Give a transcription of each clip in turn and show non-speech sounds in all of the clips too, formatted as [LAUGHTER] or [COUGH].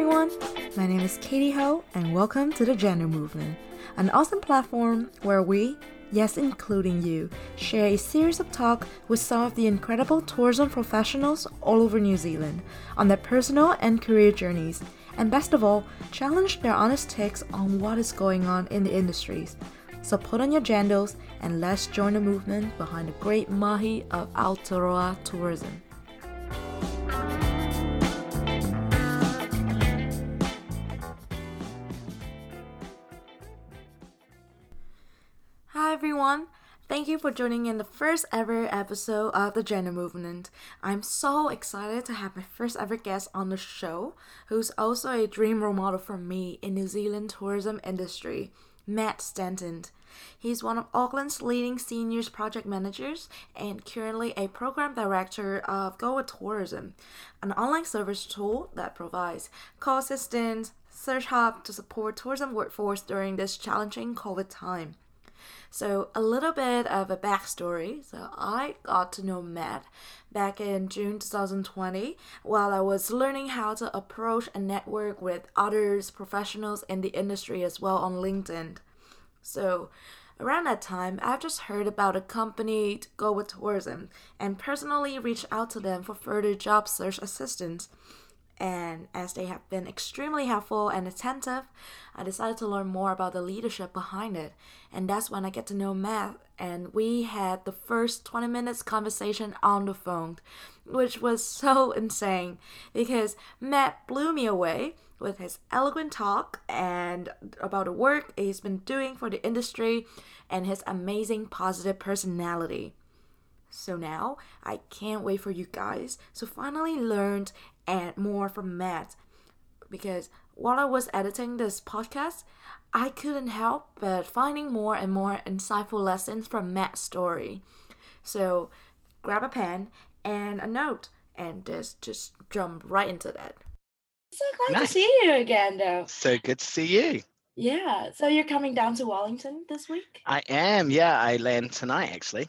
everyone, my name is Katie Ho, and welcome to the Jandal Movement, an awesome platform where we, yes, including you, share a series of talk with some of the incredible tourism professionals all over New Zealand on their personal and career journeys, and best of all, challenge their honest takes on what is going on in the industries. So put on your jandals and let's join the movement behind the great mahi of Aotearoa tourism. Everyone. Thank you for joining in the first ever episode of the Jandal Movement. I'm so excited to have my first ever guest on the show, who's also a dream role model for me in New Zealand tourism industry, Matt Stenton. He's one of Auckland's leading seniors project managers and currently a program director of Go with Tourism, an online service tool that provides call assistance, search hub to support tourism workforce during this challenging COVID time. So, a little bit of a backstory. So, I got to know Matt back in June 2020 while I was learning how to approach and network with others, professionals in the industry as well on LinkedIn. So, around that time, I've just heard about a company to go with tourism and personally reached out to them for further job search assistance and as they have been extremely helpful and attentive, I decided to learn more about the leadership behind it. And that's when I get to know Matt, and we had the first 20 minutes conversation on the phone, which was [LAUGHS] so insane because Matt blew me away with his eloquent talk and about the work he's been doing for the industry and his amazing positive personality. So now I can't wait for you guys to finally learn and more from Matt because while I was editing this podcast, I couldn't help but finding more and more insightful lessons from Matt's story. So grab a pen and a note and just just jump right into that. So glad nice. to see you again though. So good to see you. Yeah. So you're coming down to Wellington this week? I am, yeah. I land tonight actually.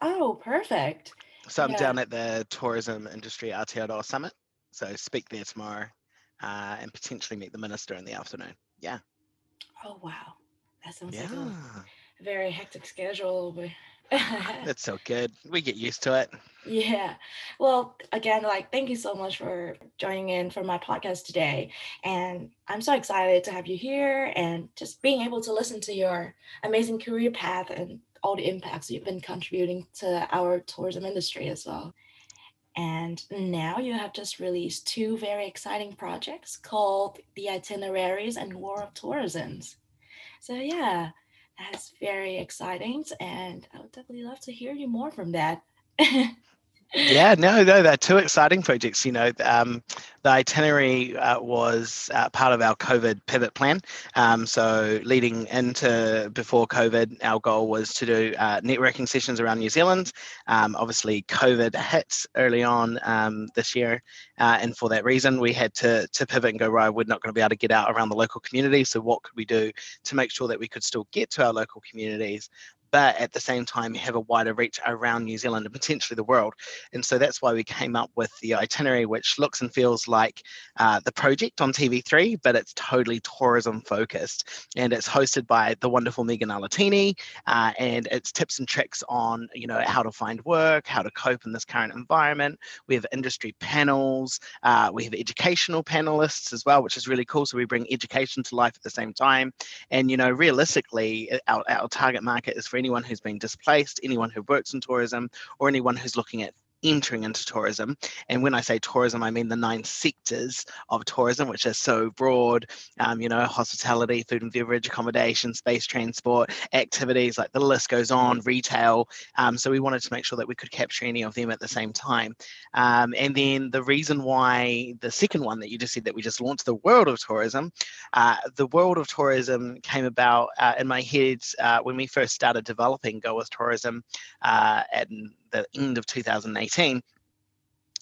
Oh, perfect. So I'm yeah. down at the Tourism Industry Aotearoa Summit. So speak there tomorrow uh, and potentially meet the minister in the afternoon. Yeah. Oh, wow. That sounds yeah. like a very hectic schedule. But [LAUGHS] That's so good. We get used to it. Yeah. Well, again, like, thank you so much for joining in for my podcast today. And I'm so excited to have you here and just being able to listen to your amazing career path and all the impacts you've been contributing to our tourism industry as well. And now you have just released two very exciting projects called The Itineraries and World of Tourisms. So, yeah, that's very exciting. And I would definitely love to hear you more from that. [LAUGHS] yeah, no, no, they're two exciting projects. You know, um, the itinerary uh, was uh, part of our COVID pivot plan. Um, so, leading into before COVID, our goal was to do uh, networking sessions around New Zealand. Um, obviously, COVID hit early on um, this year, uh, and for that reason, we had to to pivot and go right. We're not going to be able to get out around the local community. So, what could we do to make sure that we could still get to our local communities, but at the same time have a wider reach around New Zealand and potentially the world. And so that's why we came up with the itinerary, which looks and feels like uh, the project on TV3, but it's totally tourism focused. And it's hosted by the wonderful Megan Alatini, uh, and it's tips and tricks on, you know, how to find work, how to cope in this current environment. We have industry panels, uh, we have educational panelists as well, which is really cool. So we bring education to life at the same time. And, you know, realistically, our, our target market is for anyone who's been displaced, anyone who works in tourism, or anyone who's looking at entering into tourism. And when I say tourism, I mean the nine sectors of tourism, which are so broad, um, you know, hospitality, food and beverage, accommodation, space transport, activities, like the list goes on, retail. Um, so we wanted to make sure that we could capture any of them at the same time. Um, and then the reason why the second one that you just said that we just launched, the world of tourism, uh, the world of tourism came about uh, in my head uh, when we first started developing Go with Tourism uh, at the end of 2018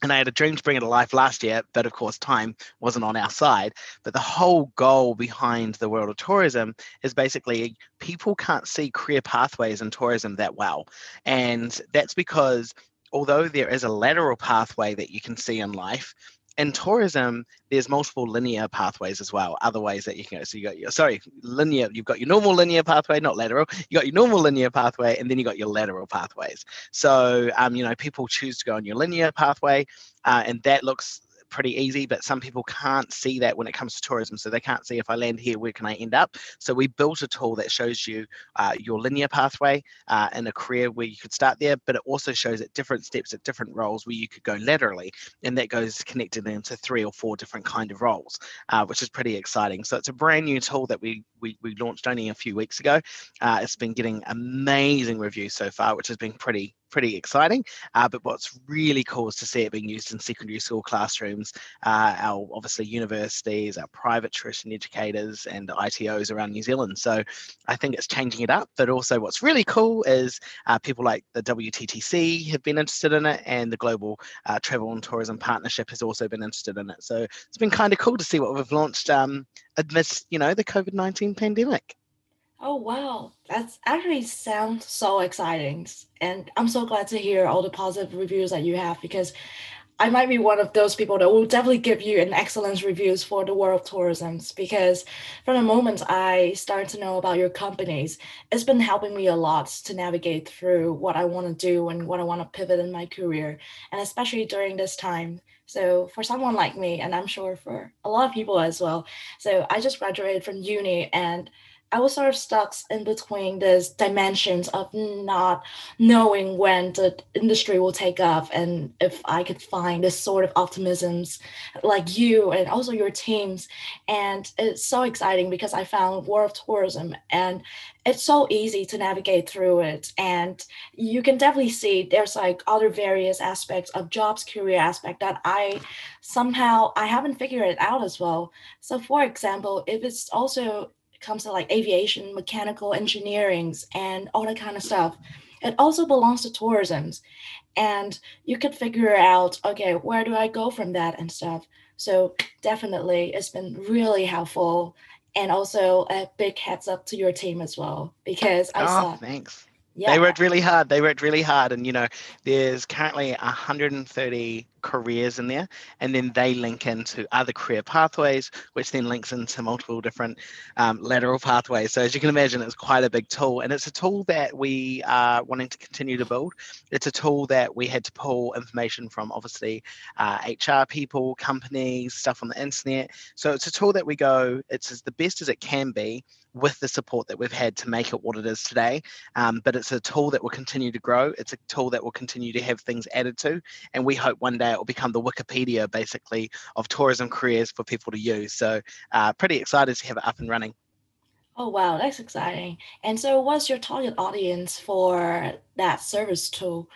and I had a dream to bring it to life last year, but of course, time wasn't on our side. But the whole goal behind the world of tourism is basically people can't see career pathways in tourism that well. And that's because although there is a lateral pathway that you can see in life, in tourism, there's multiple linear pathways as well, other ways that you can go. So you got your sorry, linear, you've got your normal linear pathway, not lateral. You got your normal linear pathway, and then you got your lateral pathways. So um, you know, people choose to go on your linear pathway, uh, and that looks pretty easy, but some people can't see that when it comes to tourism. So they can't see if I land here, where can I end up? So we built a tool that shows you uh, your linear pathway uh, in a career where you could start there, but it also shows at different steps at different roles where you could go laterally, and that goes connected into three or four different kind of roles, uh, which is pretty exciting. So it's a brand new tool that we we, we launched only a few weeks ago. Uh, it's been getting amazing reviews so far, which has been pretty pretty exciting. Uh, but what's really cool is to see it being used in secondary school classrooms, uh, our obviously universities, our private tuition educators, and ITOs around New Zealand. So I think it's changing it up. But also, what's really cool is uh, people like the WTTC have been interested in it, and the Global uh, Travel and Tourism Partnership has also been interested in it. So it's been kind of cool to see what we've launched um, amidst, you know, the COVID nineteen pandemic. Oh wow, that's actually sounds so exciting. And I'm so glad to hear all the positive reviews that you have because I might be one of those people that will definitely give you an excellent reviews for the world of tourism because from the moment I started to know about your companies, it's been helping me a lot to navigate through what I want to do and what I want to pivot in my career. And especially during this time. So for someone like me, and I'm sure for a lot of people as well. So I just graduated from uni and I was sort of stuck in between these dimensions of not knowing when the industry will take off and if I could find this sort of optimisms like you and also your teams. And it's so exciting because I found World Tourism and it's so easy to navigate through it. And you can definitely see there's like other various aspects of jobs career aspect that I somehow I haven't figured it out as well. So for example, if it's also comes to like aviation, mechanical engineerings, and all that kind of stuff. It also belongs to tourism. And you could figure out, okay, where do I go from that and stuff. So definitely it's been really helpful. And also a big heads up to your team as well. Because I oh, saw thanks. Yeah. They worked really hard. They worked really hard. And, you know, there's currently 130 careers in there and then they link into other career pathways which then links into multiple different um, lateral pathways so as you can imagine it's quite a big tool and it's a tool that we are wanting to continue to build it's a tool that we had to pull information from obviously uh, hr people companies stuff on the internet so it's a tool that we go it's as the best as it can be with the support that we've had to make it what it is today. Um, but it's a tool that will continue to grow. It's a tool that will continue to have things added to. And we hope one day it will become the Wikipedia basically of tourism careers for people to use. So uh, pretty excited to have it up and running. Oh wow, that's exciting. And so what's your target audience for that service tool?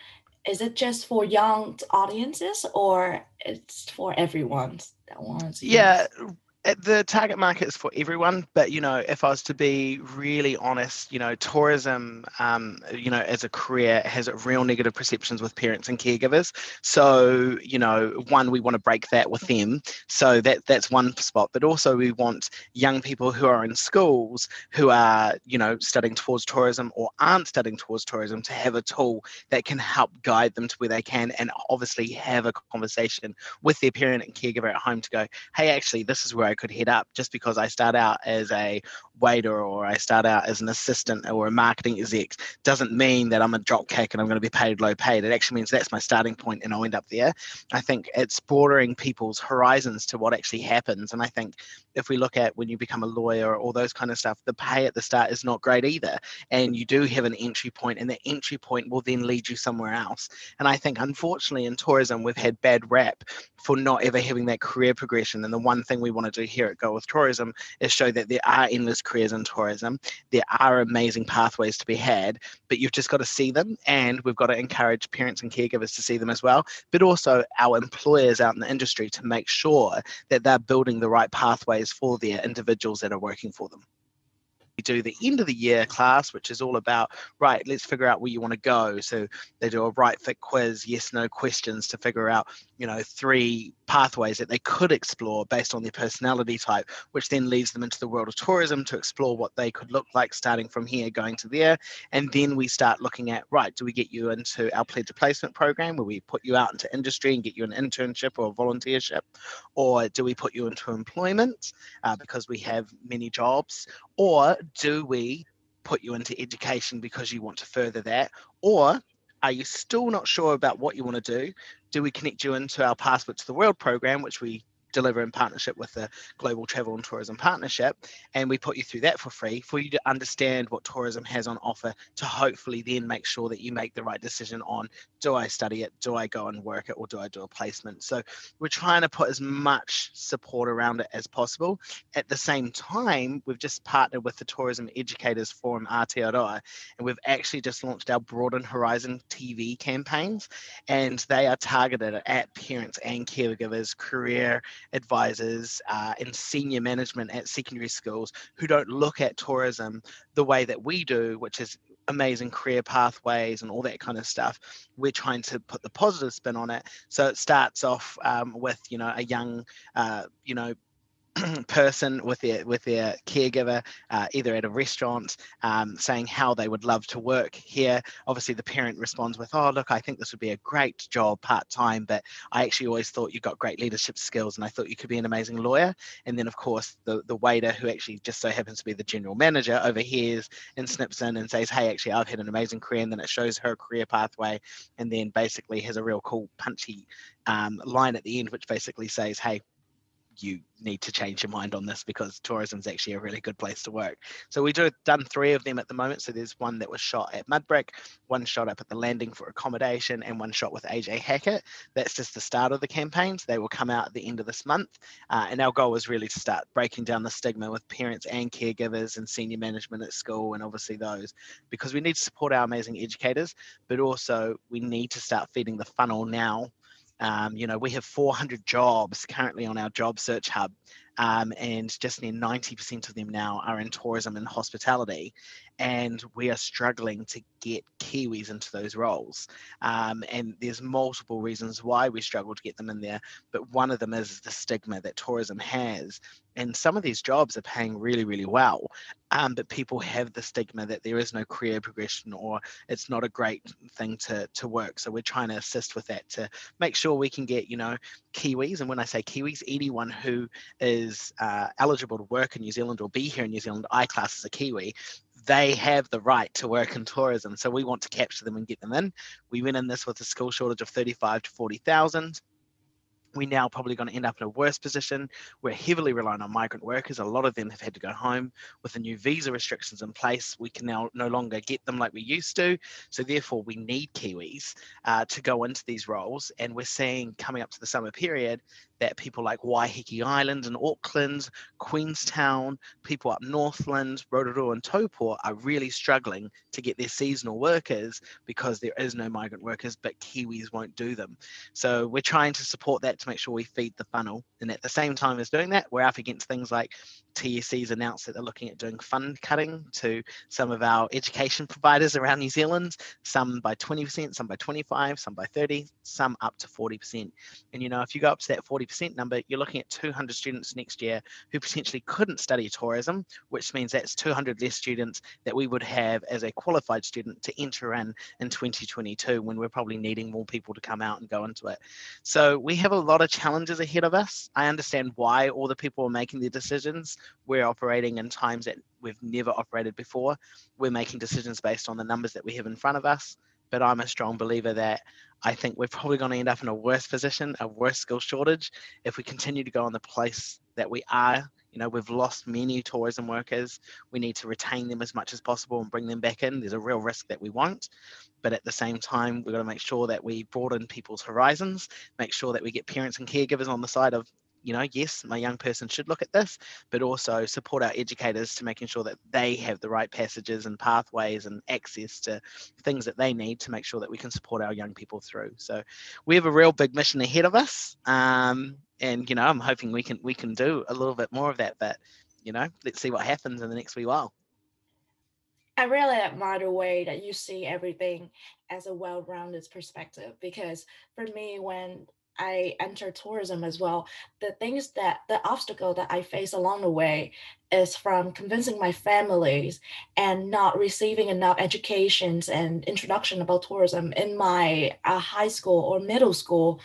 Is it just for young audiences or it's for everyone that wants Yeah, use? The target market is for everyone but you know if i was to be really honest you know tourism um, you know as a career has real negative perceptions with parents and caregivers. So you know one we want to break that with them. So that that's one spot but also we want young people who are in schools who are you know studying towards tourism or aren't studying towards tourism to have a tool that can help guide them to where they can and obviously have a conversation with their parent and caregiver at home to go hey actually this is where I I could head up just because I start out as a waiter or I start out as an assistant or a marketing exec doesn't mean that I'm a drop kick and I'm going to be paid low paid. It actually means that's my starting point and I'll end up there. I think it's broadening people's horizons to what actually happens. And I think if we look at when you become a lawyer or all those kind of stuff, the pay at the start is not great either. And you do have an entry point, and the entry point will then lead you somewhere else. And I think unfortunately in tourism, we've had bad rap for not ever having that career progression. And the one thing we want to do here at Go with Tourism is show that there are endless careers in tourism. There are amazing pathways to be had, but you've just got to see them. And we've got to encourage parents and caregivers to see them as well, but also our employers out in the industry to make sure that they're building the right pathways for their individuals that are working for them we do the end of the year class, which is all about, right, let's figure out where you want to go. So they do a right fit quiz, yes, no questions to figure out you know three pathways that they could explore based on their personality type which then leads them into the world of tourism to explore what they could look like starting from here going to there. And then we start looking at right do we get you into our pledge placement program where we put you out into industry and get you an internship or a volunteership? Or do we put you into employment uh, because we have many jobs? Or do we put you into education because you want to further that? Or are you still not sure about what you want to do? Do we connect you into our Passport to the World program, which we deliver in partnership with the Global Travel and Tourism Partnership. And we put you through that for free for you to understand what tourism has on offer to hopefully then make sure that you make the right decision on do I study it, do I go and work it, or do I do a placement? So we're trying to put as much support around it as possible. At the same time, we've just partnered with the Tourism Educators Forum Aotearoa, and we've actually just launched our Broaden Horizon TV campaigns, and they are targeted at parents and caregivers, career advisors uh, and senior management at secondary schools who don't look at tourism the way that we do, which is amazing career pathways and all that kind of stuff. We're trying to put the positive spin on it. So it starts off um, with, you know, a young, uh, you know, [CLEARS THROAT] person with their with their caregiver uh, either at a restaurant um, saying how they would love to work here. Obviously the parent responds with oh look i think this would be a great job part-time but i actually always thought you got great leadership skills and i thought you could be an amazing lawyer. And then of course the the waiter who actually just so happens to be the general manager overhears and snips in and says hey actually i've had an amazing career and then it shows her career pathway and then basically has a real cool punchy um, line at the end which basically says hey you need to change your mind on this because tourism is actually a really good place to work. So we have done three of them at the moment. So there's one that was shot at Mudbrick, one shot up at the landing for accommodation, and one shot with AJ Hackett. That's just the start of the campaigns. They will come out at the end of this month. Uh, and our goal is really to start breaking down the stigma with parents and caregivers and senior management at school and obviously those because we need to support our amazing educators, but also we need to start feeding the funnel now um, you know, we have 400 jobs currently on our job search hub, um, and just near 90% of them now are in tourism and hospitality. And we are struggling to get Kiwis into those roles. Um, and there's multiple reasons why we struggle to get them in there, but one of them is the stigma that tourism has. And some of these jobs are paying really, really well, um, but people have the stigma that there is no career progression or it's not a great thing to to work. So we're trying to assist with that to make sure we can get you know Kiwis, and when I say Kiwis, anyone who is uh, eligible to work in New Zealand or be here in New Zealand, I class as a Kiwi, they have the right to work in tourism. So we want to capture them and get them in. We went in this with a skill shortage of 35 to 40,000 we now probably going to end up in a worse position. We're heavily relying on migrant workers. A lot of them have had to go home with the new visa restrictions in place. We can now no longer get them like we used to. So therefore, we need Kiwis uh, to go into these roles. And we're seeing coming up to the summer period that people like Waiheke Island and Auckland, Queenstown, people up Northland, Rotorua and Taupo are really struggling to get their seasonal workers because there is no migrant workers, but Kiwis won't do them. So we're trying to support that to make sure we feed the funnel. And at the same time as doing that, we're up against things like TEC's announced that they're looking at doing fund cutting to some of our education providers around New Zealand, some by 20%, some by 25, some by 30, some up to 40%. And you know, if you go up to that 40% number, you're looking at 200 students next year who potentially couldn't study tourism, which means that's 200 less students that we would have as a qualified student to enter in in 2022 when we're probably needing more people to come out and go into it. So we have a lot of challenges ahead of us. I understand why all the people are making their decisions we're operating in times that we've never operated before. We're making decisions based on the numbers that we have in front of us. But I'm a strong believer that I think we're probably going to end up in a worse position, a worse skill shortage, if we continue to go on the place that we are. You know, we've lost many tourism workers. We need to retain them as much as possible and bring them back in. There's a real risk that we won't. But at the same time, we've got to make sure that we broaden people's horizons, make sure that we get parents and caregivers on the side of you know, yes, my young person should look at this, but also support our educators to making sure that they have the right passages and pathways and access to things that they need to make sure that we can support our young people through. So we have a real big mission ahead of us. Um, and you know, I'm hoping we can we can do a little bit more of that, but you know, let's see what happens in the next wee while. I really admire the way that you see everything as a well-rounded perspective because for me when I entered tourism as well, the things that the obstacle that I face along the way is from convincing my families and not receiving enough educations and introduction about tourism in my uh, high school or middle school.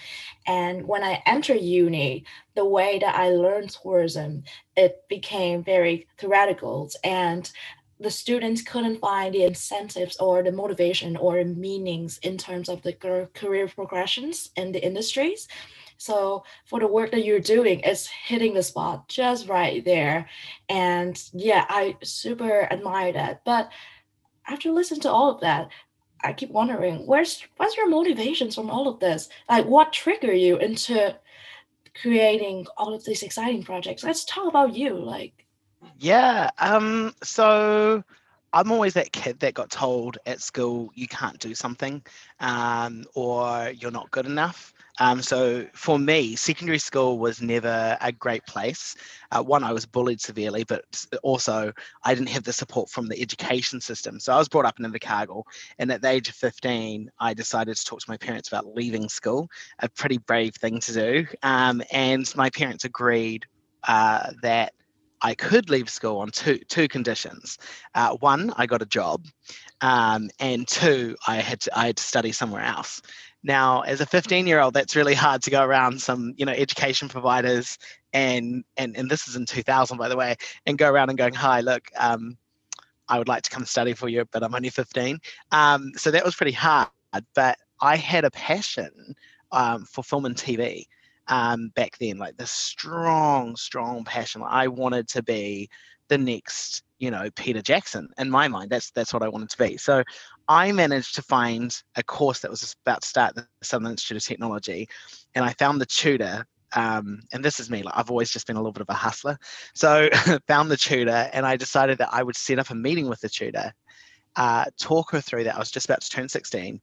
And when I enter uni, the way that I learned tourism, it became very theoretical and the students couldn't find the incentives or the motivation or meanings in terms of the career progressions in the industries. So for the work that you're doing, it's hitting the spot just right there. And yeah, I super admire that. But after listening to all of that, I keep wondering, where's what's your motivations from all of this? Like what trigger you into creating all of these exciting projects? Let's talk about you. Like yeah. Um, so I'm always that kid that got told at school you can't do something um, or you're not good enough. Um, so for me, secondary school was never a great place. Uh, one, I was bullied severely, but also I didn't have the support from the education system. So I was brought up in Invercargill, and at the age of 15, I decided to talk to my parents about leaving school, a pretty brave thing to do. Um, and my parents agreed uh, that I could leave school on two two conditions. Uh, one, I got a job, um, and two, I had to, I had to study somewhere else. Now, as a 15 year old, that's really hard to go around some you know education providers and and and this is in 2000 by the way, and go around and going, hi, look. Um, I would like to come study for you, but I'm only 15. Um, so that was pretty hard. But I had a passion um, for film and TV um, back then, like the strong, strong passion. I wanted to be the next, you know, Peter Jackson. In my mind, that's that's what I wanted to be. So I managed to find a course that was about to start the Southern Institute of Technology, and I found the tutor. Um, and this is me. Like I've always just been a little bit of a hustler. So [LAUGHS] found the tutor, and I decided that I would set up a meeting with the tutor, uh, talk her through that. I was just about to turn 16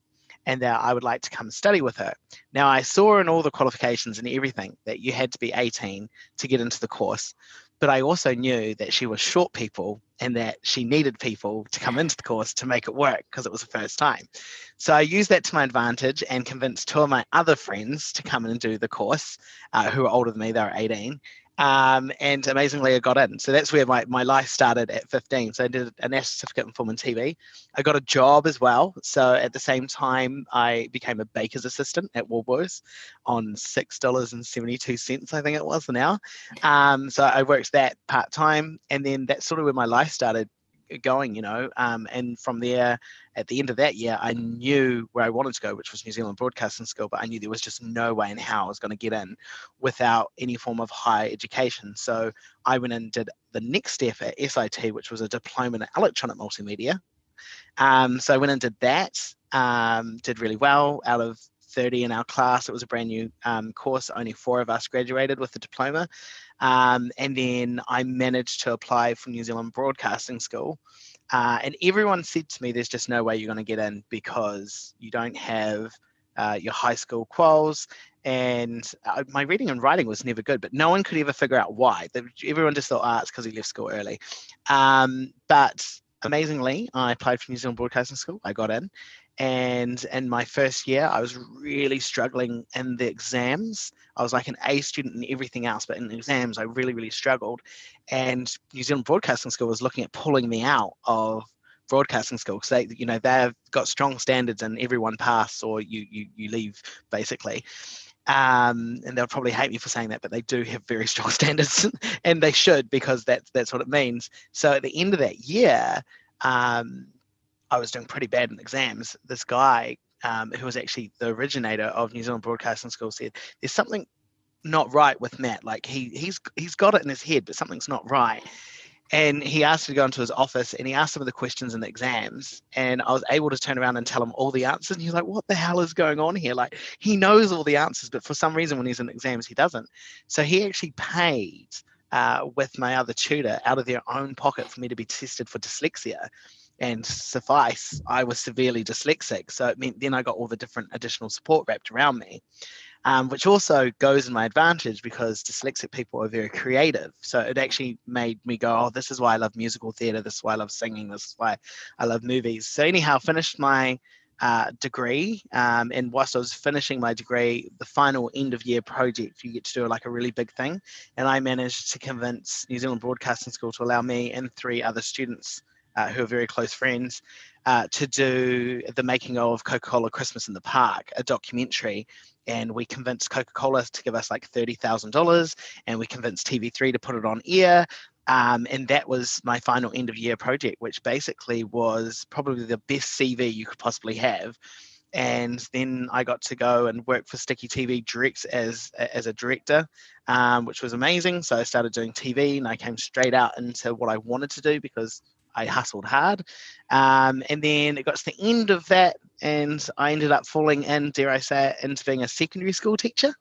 and that I would like to come study with her. Now, I saw in all the qualifications and everything that you had to be 18 to get into the course, but I also knew that she was short people and that she needed people to come into the course to make it work because it was the first time. So I used that to my advantage and convinced two of my other friends to come in and do the course, uh, who are older than me, they were 18 um, and amazingly I got in. So that's where my, my life started at 15. So I did a national certificate in film and TV. I got a job as well. So at the same time, I became a baker's assistant at Woolworths on $6.72, I think it was now. Um, so I worked that part time. And then that's sort of where my life started going, you know. Um, and from there, at the end of that year, I knew where I wanted to go, which was New Zealand Broadcasting School, but I knew there was just no way in how I was going to get in without any form of higher education. So I went and did the next step at SIT, which was a diploma in electronic multimedia. Um, so I went and did that, um, did really well out of 30 in our class. It was a brand new um, course. Only four of us graduated with the diploma. Um, and then I managed to apply for New Zealand Broadcasting School. Uh, and everyone said to me, there's just no way you're going to get in because you don't have uh, your high school quals. And my reading and writing was never good, but no one could ever figure out why. Everyone just thought, ah, it's because he left school early. Um, but amazingly, I applied for New Zealand Broadcasting School. I got in and in my first year i was really struggling in the exams. I was like an a student in everything else but in exams i really really struggled. And new zealand broadcasting school was looking at pulling me out of broadcasting school because they you know they've got strong standards and everyone pass or you you, you leave basically. Um, and they'll probably hate me for saying that, but they do have very [LAUGHS] strong standards, and they should because that's that's what it means. So at the end of that year, um, I was doing pretty bad in exams, this guy um, who was actually the originator of New Zealand Broadcasting School said, "There's something not right with Matt. Like he he's he's got it in his head, but something's not right." And he asked me to go into his office and he asked some of the questions in the exams. And I was able to turn around and tell him all the answers. And he's like, What the hell is going on here? Like, he knows all the answers, but for some reason, when he's in exams, he doesn't. So he actually paid uh, with my other tutor out of their own pocket for me to be tested for dyslexia and suffice, I was severely dyslexic. So it meant then I got all the different additional support wrapped around me, um, which also goes in my advantage because dyslexic people are very creative. So it actually made me go, oh, this is why I love musical theatre. This is why I love singing. This is why I love movies. So anyhow, finished my uh, degree. Um, and whilst I was finishing my degree, the final end of year project, you get to do like a really big thing. And I managed to convince New Zealand Broadcasting School to allow me and three other students uh, who are very close friends uh, to do the making of Coca Cola Christmas in the Park, a documentary. And we convinced Coca Cola to give us like $30,000 and we convinced TV3 to put it on air. Um, and that was my final end of year project, which basically was probably the best CV you could possibly have. And then I got to go and work for Sticky TV direct as as a director, um, which was amazing. So I started doing TV, and I came straight out into what I wanted to do because I hustled hard. Um, and then it got to the end of that, and I ended up falling in, dare I say, into being a secondary school teacher.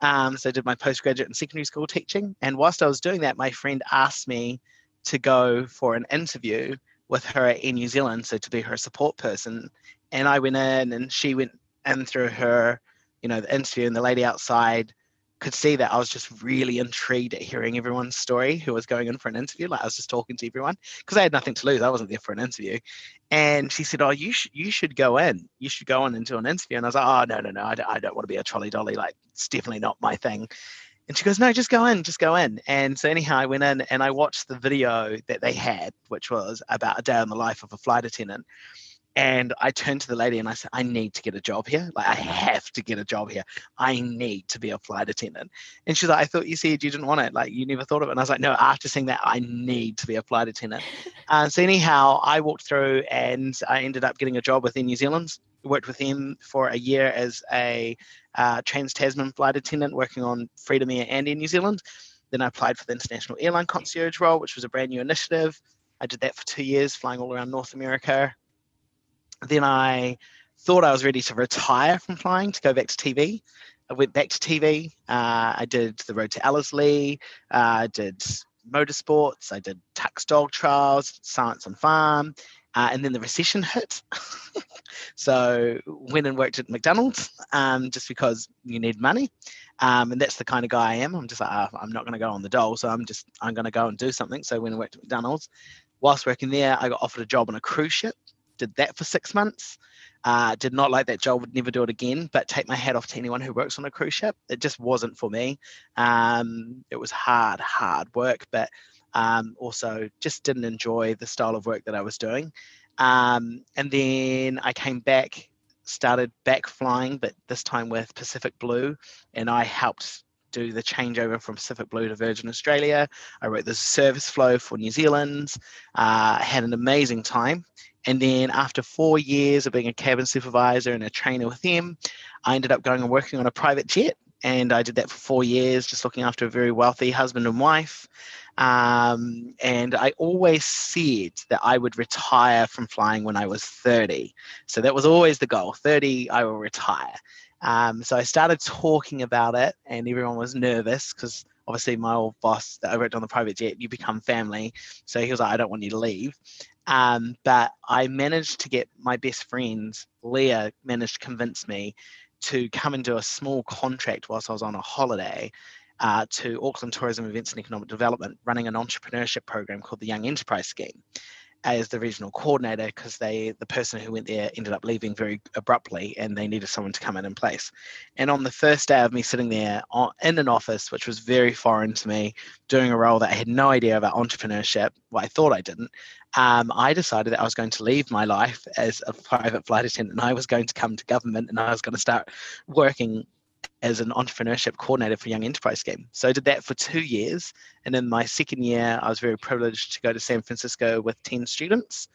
Um, so I did my postgraduate in secondary school teaching. And whilst I was doing that, my friend asked me to go for an interview with her in New Zealand, so to be her support person. And I went in, and she went in through her, you know, the interview, and the lady outside could see that I was just really intrigued at hearing everyone's story who was going in for an interview. Like I was just talking to everyone because I had nothing to lose. I wasn't there for an interview. And she said, "Oh, you should you should go in. You should go in do an interview." And I was like, "Oh, no, no, no. I don't, I don't want to be a trolley dolly. Like it's definitely not my thing." And she goes, "No, just go in. Just go in." And so anyhow, I went in and I watched the video that they had, which was about a day in the life of a flight attendant. And I turned to the lady and I said, I need to get a job here. Like, I have to get a job here. I need to be a flight attendant. And she's like, I thought you said you didn't want it. Like, you never thought of it. And I was like, no, after seeing that, I need to be a flight attendant. [LAUGHS] uh, so, anyhow, I walked through and I ended up getting a job within New Zealand. Worked with him for a year as a uh, Trans Tasman flight attendant working on Freedom Air and in New Zealand. Then I applied for the International Airline Concierge role, which was a brand new initiative. I did that for two years, flying all around North America then I thought I was ready to retire from flying to go back to TV. I went back to TV. Uh, I did the Road to Ellerslie. Uh, I did motorsports. I did Tux Dog Trials, Science on Farm. Uh, and then the recession hit. [LAUGHS] so went and worked at McDonald's um, just because you need money. Um, and that's the kind of guy I am. I'm just like, oh, I'm not going to go on the dole. So I'm just, I'm going to go and do something. So when I worked at McDonald's, whilst working there, I got offered a job on a cruise ship did that for six months. Uh, did not like that job, would never do it again. But take my hat off to anyone who works on a cruise ship. It just wasn't for me. Um, it was hard, hard work, but um, also just didn't enjoy the style of work that I was doing. Um, and then I came back, started back flying, but this time with Pacific Blue, and I helped do the changeover from Pacific Blue to Virgin Australia. I wrote the service flow for New Zealand. Uh, had an amazing time. And then after four years of being a cabin supervisor and a trainer with them, I ended up going and working on a private jet. And I did that for four years, just looking after a very wealthy husband and wife. Um, and I always said that I would retire from flying when I was 30. So that was always the goal 30, I will retire. Um, so I started talking about it, and everyone was nervous because obviously my old boss that I worked on the private jet, you become family. So he was like, I don't want you to leave. Um, but I managed to get my best friend, Leah, managed to convince me to come and do a small contract whilst I was on a holiday uh, to Auckland Tourism Events and Economic Development, running an entrepreneurship program called the Young Enterprise Scheme as the regional coordinator because they the person who went there ended up leaving very abruptly and they needed someone to come in in place. And on the first day of me sitting there on, in an office which was very foreign to me doing a role that i had no idea about entrepreneurship well i thought i didn't um, i decided that i was going to leave my life as a private flight attendant. And i was going to come to government and i was going to start working as an entrepreneurship coordinator for Young Enterprise Scheme. So I did that for two years. And in my second year, I was very privileged to go to San Francisco with 10 students.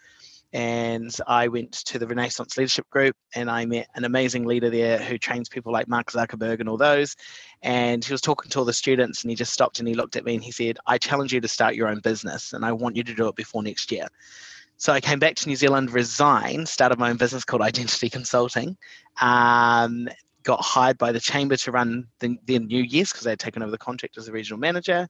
And I went to the Renaissance Leadership Group and I met an amazing leader there who trains people like Mark Zuckerberg and all those. And he was talking to all the students and he just stopped and he looked at me and he said, I challenge you to start your own business and I want you to do it before next year. So I came back to New Zealand, resigned, started my own business called Identity Consulting. Um, got hired by the chamber to run the, the New Year's because they had taken over the contract as the regional manager.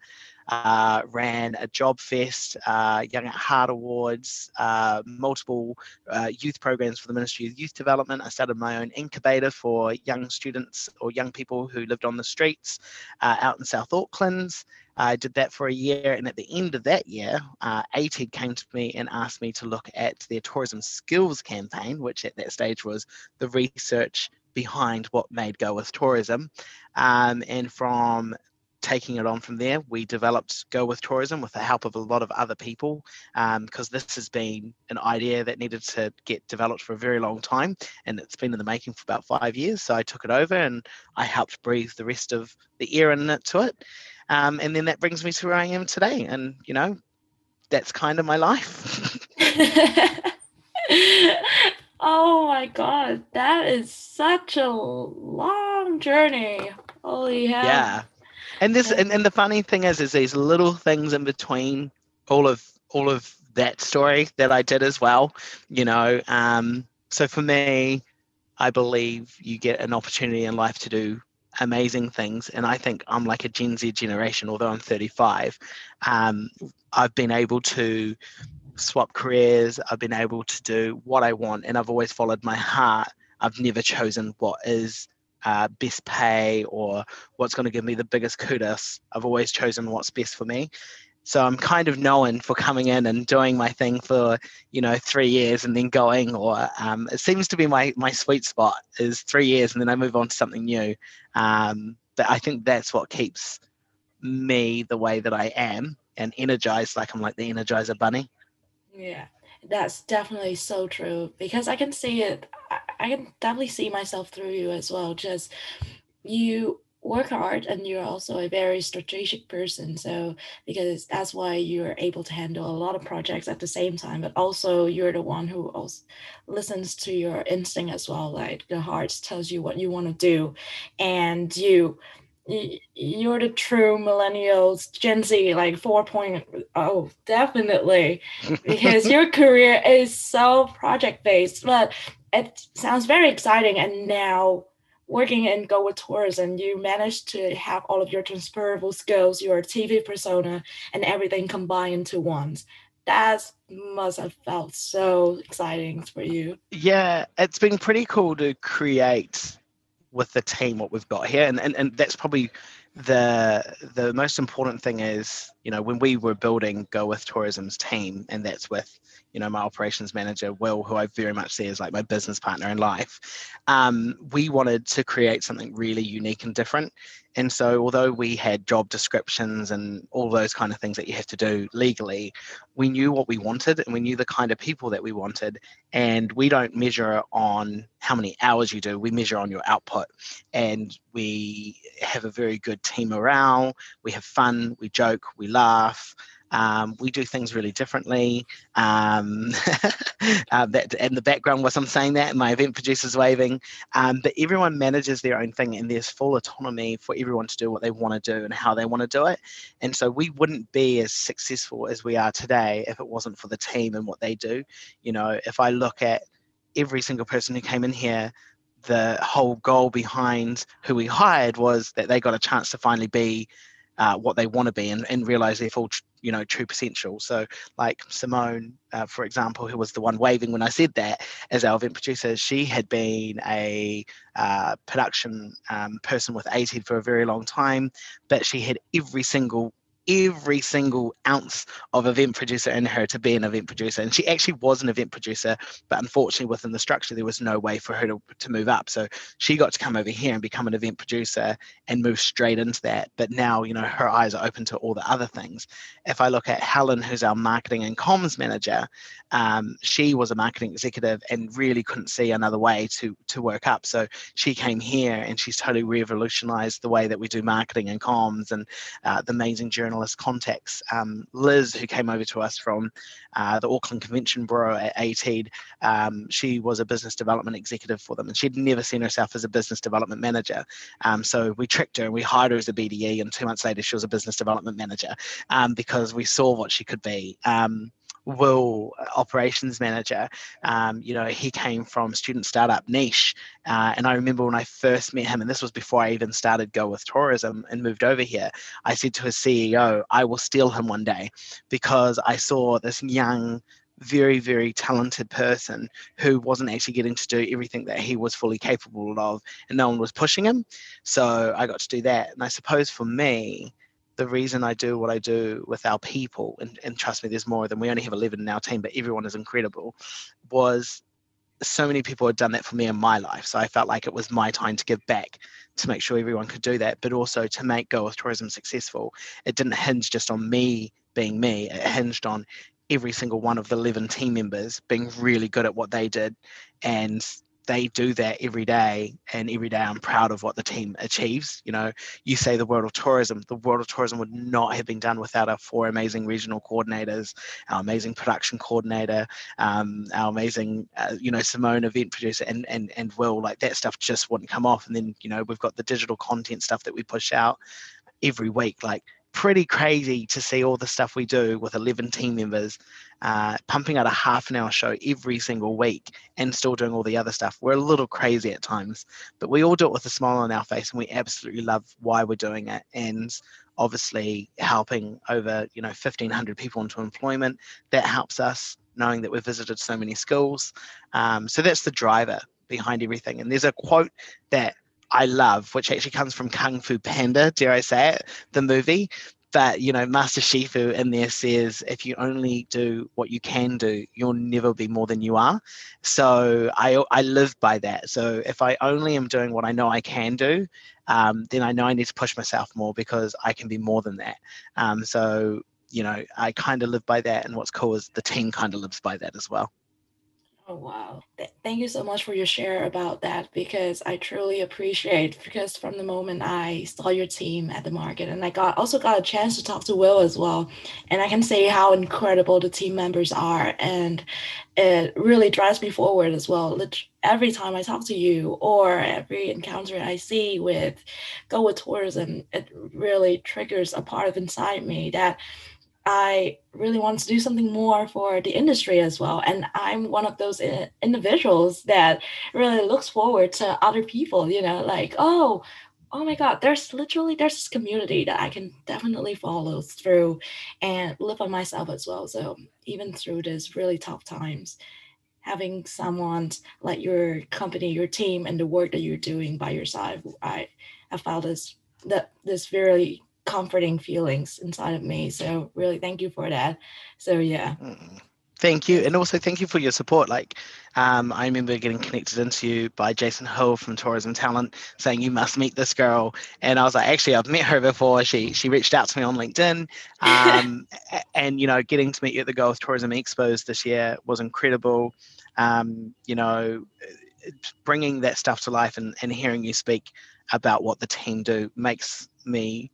Uh, ran a job fest, uh, Young at Heart Awards, uh, multiple uh, youth programs for the Ministry of Youth Development. I started my own incubator for young students or young people who lived on the streets uh, out in South Auckland. I did that for a year, and at the end of that year, uh, ATEED came to me and asked me to look at their tourism skills campaign, which at that stage was the research behind what made Go with Tourism. Um, and from taking it on from there, we developed Go with Tourism with the help of a lot of other people because um, this has been an idea that needed to get developed for a very long time and it's been in the making for about five years. So I took it over and I helped breathe the rest of the air in it to it. Um, and then that brings me to where I am today. And, you know, that's kind of my life. [LAUGHS] [LAUGHS] Oh my god, that is such a long journey. Holy hell. Yeah. And this and, and the funny thing is is these little things in between all of all of that story that I did as well. You know, um, so for me, I believe you get an opportunity in life to do amazing things. And I think I'm like a Gen Z generation, although I'm 35. Um, I've been able to swap careers. I've been able to do what I want, and I've always followed my heart. I've never chosen what is uh, best pay or what's going to give me the biggest kudos. I've always chosen what's best for me. So I'm kind of known for coming in and doing my thing for you know three years and then going, or um, it seems to be my my sweet spot is three years and then I move on to something new. Um, but I think that's what keeps me the way that I am and energized, like I'm like the Energizer Bunny. Yeah, that's definitely so true because I can see it. I, can definitely see myself through you as well. Just you work hard and you're also a very strategic person. So, because that's why you're able to handle a lot of projects at the same time, but also you're the one who also listens to your instinct as well. Like the heart tells you what you want to do, and you you're the true millennials gen z like 4.0 definitely. [LAUGHS] Because your career is so project based but it sounds very exciting and now working in go with tourism you managed to have all of your transferable skills your tv persona and everything combined into one. That must have felt so exciting for you. Yeah it's been pretty cool to create with the team what we've got here. And, and and that's probably the the most important thing is you know when we were building go with tourism's team and that's with you know my operations manager will who i very much see as like my business partner in life um, we wanted to create something really unique and different. And so although we had job descriptions and all those kind of things that you have to do legally we knew what we wanted and we knew the kind of people that we wanted. And we don't measure on how many hours you do we measure on your output. And we have a very good team morale. We have fun we joke we laugh um, we do things really differently. Um, [LAUGHS] uh, that in the background was I'm saying that, my event producer's waving. Um, but everyone manages their own thing, and there's full autonomy for everyone to do what they want to do and how they want to do it. And so we wouldn't be as successful as we are today if it wasn't for the team and what they do. You know, if I look at every single person who came in here the whole goal behind who we hired was that they got a chance to finally be uh, what they want to be and, and realize their full you know true potential. So like simone uh, for example who was the one waving when i said that as our event producer she had been a uh, production um, person with ATEED for a very long time but she had every single every single ounce of event producer in her to be an event producer. And she actually was an event producer, but unfortunately, within the structure, there was no way for her to, to move up. So she got to come over here and become an event producer and move straight into that. But now, you know, her eyes are open to all the other things. If I look at Helen, who's our marketing and comms manager, um, she was a marketing executive and really couldn't see another way to to work up. So she came here and she's totally revolutionized the way that we do marketing and comms and uh, the amazing journal journalist. Um, Liz, who came over to us from uh, the Auckland Convention Bureau at ATEED, um, she was a business development executive for them, and she'd never seen herself as a business development manager. Um, so we tricked her and we hired her as a BDE, and two months later she was a business development manager um, because we saw what she could be. Um, Will, operations manager, um, you know, he came from student startup niche. Uh, and I remember when I first met him, and this was before I even started Go with Tourism and moved over here, I said to his CEO, I will steal him one day because I saw this young, very, very talented person who wasn't actually getting to do everything that he was fully capable of, and no one was pushing him. So I got to do that. And I suppose for me, the reason I do what I do with our people, and, and trust me, there's more than we only have 11 in our team, but everyone is incredible, was so many people had done that for me in my life. So I felt like it was my time to give back to make sure everyone could do that, but also to make Go with Tourism successful. It didn't hinge just on me being me, it hinged on every single one of the 11 team members being really good at what they did and they do that every day and every day i'm proud of what the team achieves you know. You say the world of tourism the world of tourism would not have been done without our four amazing regional coordinators our amazing production coordinator um, our amazing uh, you know simone event producer and and and will. Like that stuff just wouldn't come off. And then you know we've got the digital content stuff that we push out every week. Like pretty crazy to see all the stuff we do with 11 team members uh, pumping out a half an hour show every single week and still doing all the other stuff. We're a little crazy at times, but we all do it with a smile on our face and we absolutely love why we're doing it. And obviously helping over, you know, 1500 people into employment, that helps us knowing that we've visited so many schools. Um, so that's the driver behind everything. And there's a quote that I love, which actually comes from Kung Fu Panda, dare I say it, the movie. But you know, Master Shifu in there says, if you only do what you can do, you'll never be more than you are. So I I live by that. So if I only am doing what I know I can do, um, then I know I need to push myself more because I can be more than that. Um, so you know, I kind of live by that, and what's cool is the team kind of lives by that as well. Oh wow. Th- thank you so much for your share about that because I truly appreciate because from the moment I saw your team at the market and I got also got a chance to talk to Will as well and I can say how incredible the team members are and it really drives me forward as well. Every time I talk to you or every encounter I see with Go with Tourism, it really triggers a part of inside me that I really want to do something more for the industry as well. And I'm one of those eh, individuals that really looks forward to other people, you know, like, oh, oh my God, there's literally there's this community that I can definitely follow through and live on myself as well. So even through this really tough times, having someone like your company, your team, and the work that you're doing by your side, I I found this that this very comforting feelings inside of me. So really thank you for that. So yeah. Mm, thank you. And also thank you for your support. Like um, I remember getting connected into you by Jason Hill from Tourism Talent saying you must meet this girl. And I was like, actually I've met her before. She she reached out to me on LinkedIn. Um, and you know, getting to meet you at the with Tourism Expos this year was incredible. Um, you know, bringing that stuff to life and, and hearing you speak about what the team do makes me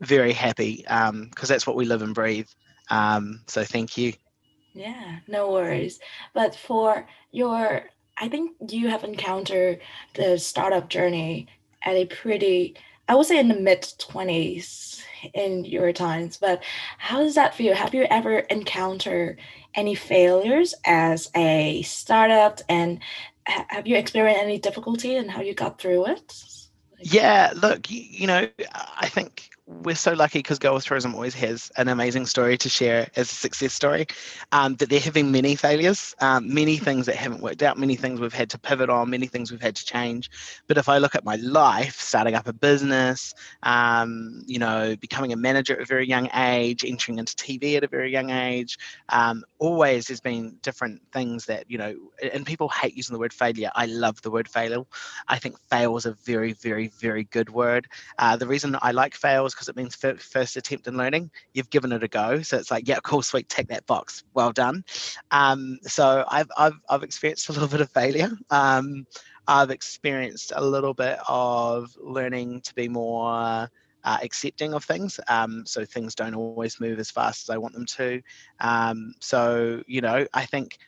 very happy because um, that's what we live and breathe. Um, so thank you. Yeah, no worries. But for your, I think you have encountered the startup journey at a pretty, I would say in the mid 20s in your times, but how does that feel? Have you ever encountered any failures as a startup and have you experienced any difficulty and how you got through it? Yeah, look, you, you know, I think we're so lucky because with Tourism always has an amazing story to share as a success story. Um, that there have been many failures, um, many [LAUGHS] things that haven't worked out, many things we've had to pivot on, many things we've had to change. But if I look at my life, starting up a business, um, you know, becoming a manager at a very young age, entering into TV at a very young age, um, always there's been different things that you know. And people hate using the word failure. I love the word fail. I think fail is a very, very, very good word. Uh, the reason I like fail is because it means first attempt in learning. You've given it a go, so it's like, yeah, cool, sweet, tick that box, well done. Um, so I've, I've I've experienced [LAUGHS] a little bit of failure. Um, I've experienced a little bit of learning to be more uh, accepting of things. Um, so things don't always move as fast as I want them to. Um, so you know, I think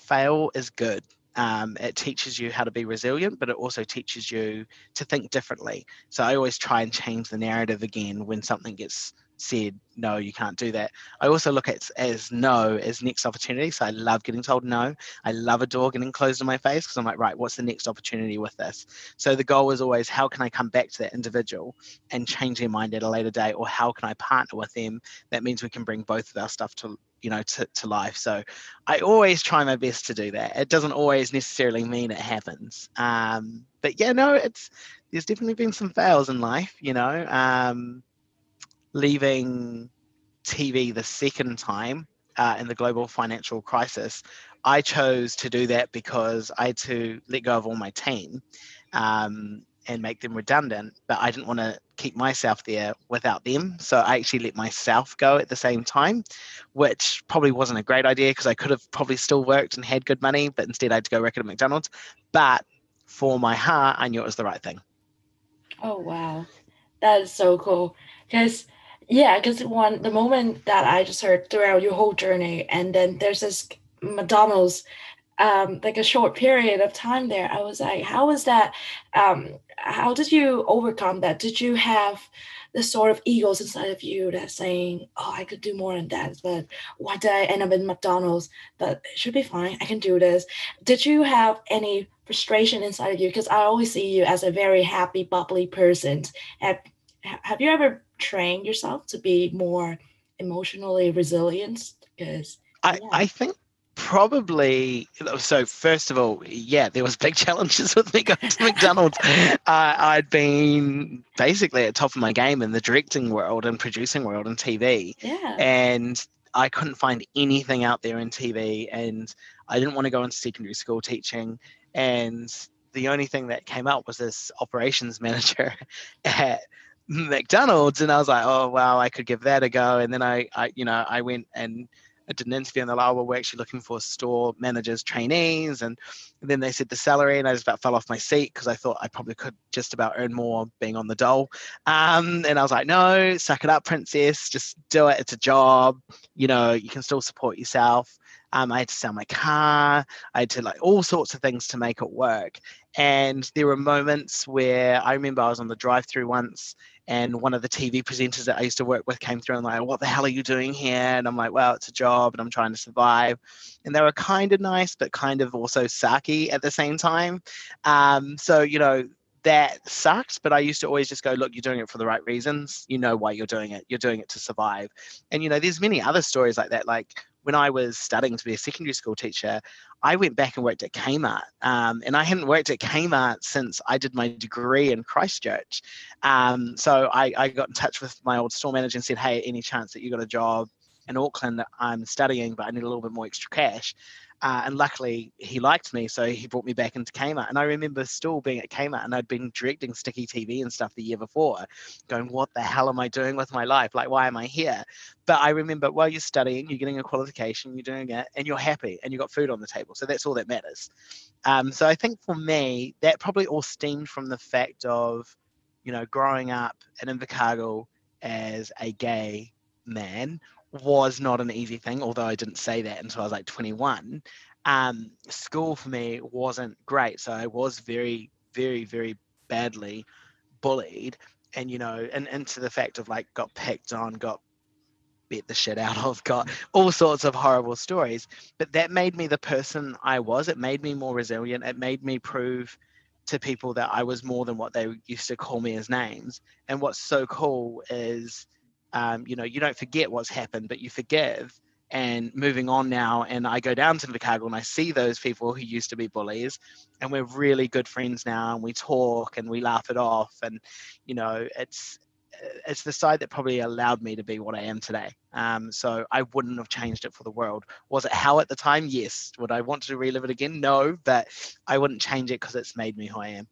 fail is good. Um, it teaches you how to be resilient, but it also teaches you to think differently. So I always try and change the narrative again when something gets said no you can't do that. I also look at as no as next opportunity so i love getting told no. I love a door getting closed in my face because i'm like right what's the next opportunity with this? So the goal is always how can i come back to that individual and change their mind at a later date or how can i partner with them? That means we can bring both of our stuff to you know to, to life. So i always try my best to do that. It doesn't always necessarily mean it happens. Um, but yeah no it's there's definitely been some fails in life you know um, leaving TV the second time uh, in the global financial crisis, I chose to do that because I had to let go of all my team um, and make them redundant, but I didn't want to keep myself there without them. So I actually let myself go at the same time, which probably wasn't a great idea because I could have probably still worked and had good money, but instead I had to go work at McDonald's. But for my heart, I knew it was the right thing. Oh, wow. That is so cool. Because yeah, because one the moment that I just heard throughout your whole journey, and then there's this McDonald's, um, like a short period of time there, I was like, how was that? Um, how did you overcome that? Did you have the sort of egos inside of you that saying, "Oh, I could do more than that," but why did I end up in McDonald's? But it should be fine. I can do this. Did you have any frustration inside of you? Because I always see you as a very happy, bubbly person. Have, have you ever trained yourself to be more emotionally resilient? Because I, yeah. I think probably so first of all yeah there was big [LAUGHS] challenges with me going to mcdonald's [LAUGHS] uh, i'd been basically at top of my game in the directing world and producing world and tv yeah. and i couldn't find anything out there in tv and i didn't want to go into secondary school teaching and the only thing that came out was this operations [LAUGHS] manager at McDonald's, and I was like, oh wow, I could give that a go. And then I, I you know, I went and did an interview, and they're like, oh, well, we're actually looking for store managers, trainees, and, then they said the salary, and I just about fell off my seat because I thought I probably could just about earn more being on the dole. Um, and I was like, no, suck it up, princess, just do it. It's a job. You know, you can still support yourself. Um, I had to sell my car. I had to like all sorts of things to make it work. And there were moments where I remember I was on the drive-through once, and one of the TV presenters that I used to work with came through and like, "What the hell are you doing here?" And I'm like, "Well, it's a job, and I'm trying to survive." And they were kind of nice, but kind of also sucky at the same time. Um, so you know, that sucks, but I used to always just go, look, you're doing it for the right reasons. You know why you're doing it. You're doing it to survive. And you know, there's many other stories like that. Like when I was studying to be a secondary school teacher, I went back and worked at Kmart. Um, and I hadn't worked at Kmart since I did my degree in Christchurch. Um, so I, I got in touch with my old store manager and said, hey, any chance that you got a job in Auckland that I'm studying, but I need a little bit more extra cash. Uh, and luckily, he liked me, so he brought me back into Kmart. And I remember still being at Kmart, and I'd been directing Sticky TV and stuff the year before, going, "What the hell am I doing with my life? Like, why am I here?" But I remember, while you're studying, you're getting a qualification, you're doing it, and you're happy, and you've got food on the table. So that's all that matters. Um, so I think for me, that probably all stemmed from the fact of, you know, growing up in Invercargill as a gay man was not an easy thing, although I didn't say that until I was like 21. Um, school for me wasn't great. So I was very, very, very badly bullied. And, you know, and into the fact of like got picked on, got beat the shit out of, got all sorts of horrible stories. But that made me the person I was. It made me more resilient. It made me prove to people that I was more than what they used to call me as names. And what's so cool is um, you know, you don't forget what's happened, but you forgive. And moving on now, and I go down to Invercargill and I see those people who used to be bullies, and we're really good friends now, and we talk and we laugh it off, and you know, it's it's the side that probably allowed me to be what I am today. Um, so I wouldn't have changed it for the world. Was it hell at the time? Yes. Would I want to relive it again? No, but I wouldn't change it because it's made me who I am.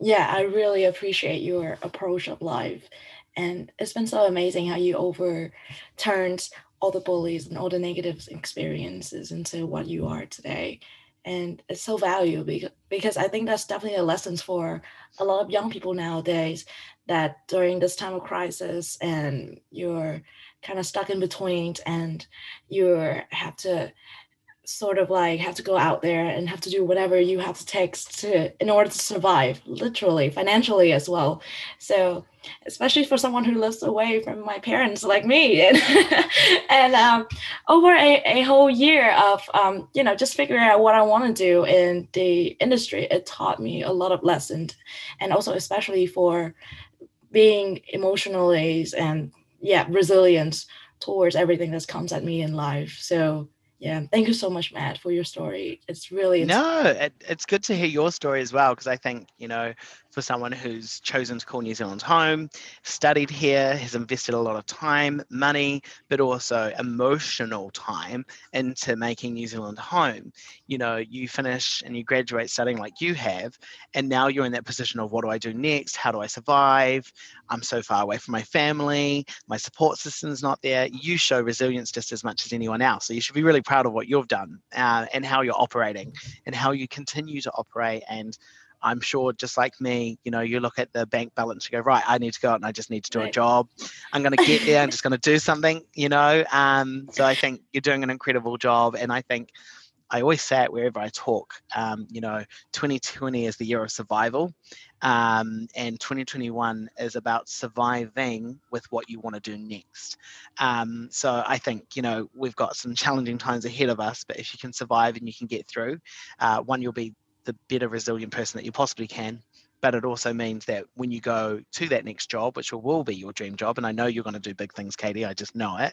Yeah, I really appreciate your approach of life. And it's been so amazing how you overturned all the bullies and all the negative experiences into what you are today. And it's so valuable because, because I think that's definitely a lesson for a lot of young people nowadays that during this time of crisis and you're kind of stuck in between and you have to sort of like have to go out there and have to do whatever you have to take to in order to survive literally financially as well. So especially for someone who lives away from my parents like me. [LAUGHS] And, and um, over a, a whole year of um, you know just figuring out what i want to do in the industry it taught me a lot of lessons. And also especially for being emotionally and yeah resilient towards everything that comes at me in life. So yeah thank you so much matt for your story it's really no it, it's good to hear your story as well because i think you know for someone who's chosen to call New Zealand home, studied here, has invested a lot of time, money, but also emotional time into making New Zealand home. You know, you finish and you graduate studying like you have, and now you're in that position of what do I do next? How do I survive? I'm so far away from my family, my support system's not there. You show resilience just as much as anyone else. So you should be really proud of what you've done uh, and how you're operating and how you continue to operate and I'm sure just like me, you know, you look at the bank balance, you go, right, I need to go out and I just need to do right. a job. I'm going to get there. I'm just [LAUGHS] going to do something, you know. Um, so I think you're doing an incredible job. And I think I always say it wherever I talk, um, you know, 2020 is the year of survival. Um, and 2021 is about surviving with what you want to do next. Um, so I think, you know, we've got some challenging times ahead of us, but if you can survive and you can get through, uh, one, you'll be the better resilient person that you possibly can but it also means that when you go to that next job which will be your dream job and i know you're going to do big things katie i just know it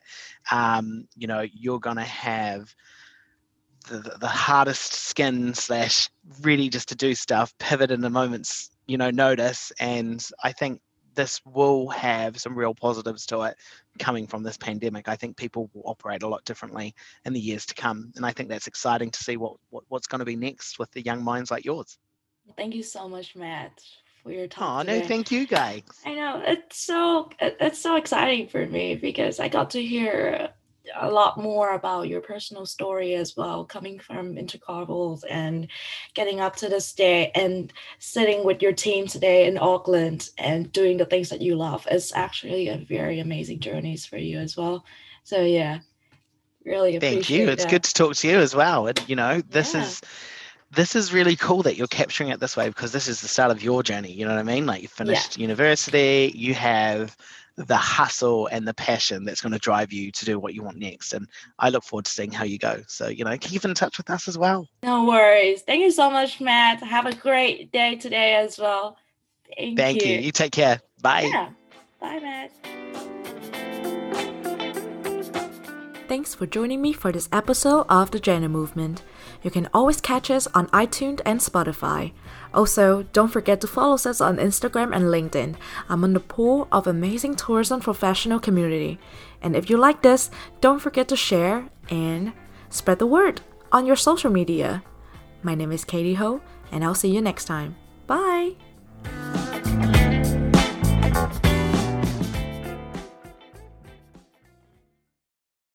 um, you know you're going to have the, the hardest skin slash ready just to do stuff pivot in the moment's you know notice and i think this will have some real positives to it coming from this pandemic. I think people will operate a lot differently in the years to come. And I think that's exciting to see what, what what's going to be next with the young minds like yours. Thank you so much, Matt, for your time. Oh, no, thank you, guys. I know. It's so it's so exciting for me because I got to hear a lot more about your personal story as well, coming from Invercargills and getting up to this day and sitting with your team today in Auckland and doing the things that you love. It's actually a very amazing journeys for you as well. So yeah, really Thank you. It's that. good to talk to you as well. And you know, this yeah. is this is really cool that you're capturing it this way because this is the start of your journey. You know what I mean? Like you finished yeah. university, you have the hustle and the passion that's going to drive you to do what you want next. And I look forward to seeing how you go. So, you know, keep in touch with us as well. No worries. Thank you so much, Matt. Have a great day today as well. Thank, Thank you. you. You take care. Bye. Yeah. Bye, Matt. Thanks for joining me for this episode of The Jandal Movement. You can always catch us on iTunes and Spotify. Also, don't forget to follow us on Instagram and LinkedIn. I'm on the pool of amazing tourism professional community. And if you like this, don't forget to share and spread the word on your social media. My name is Katie Ho, and I'll see you next time. Bye!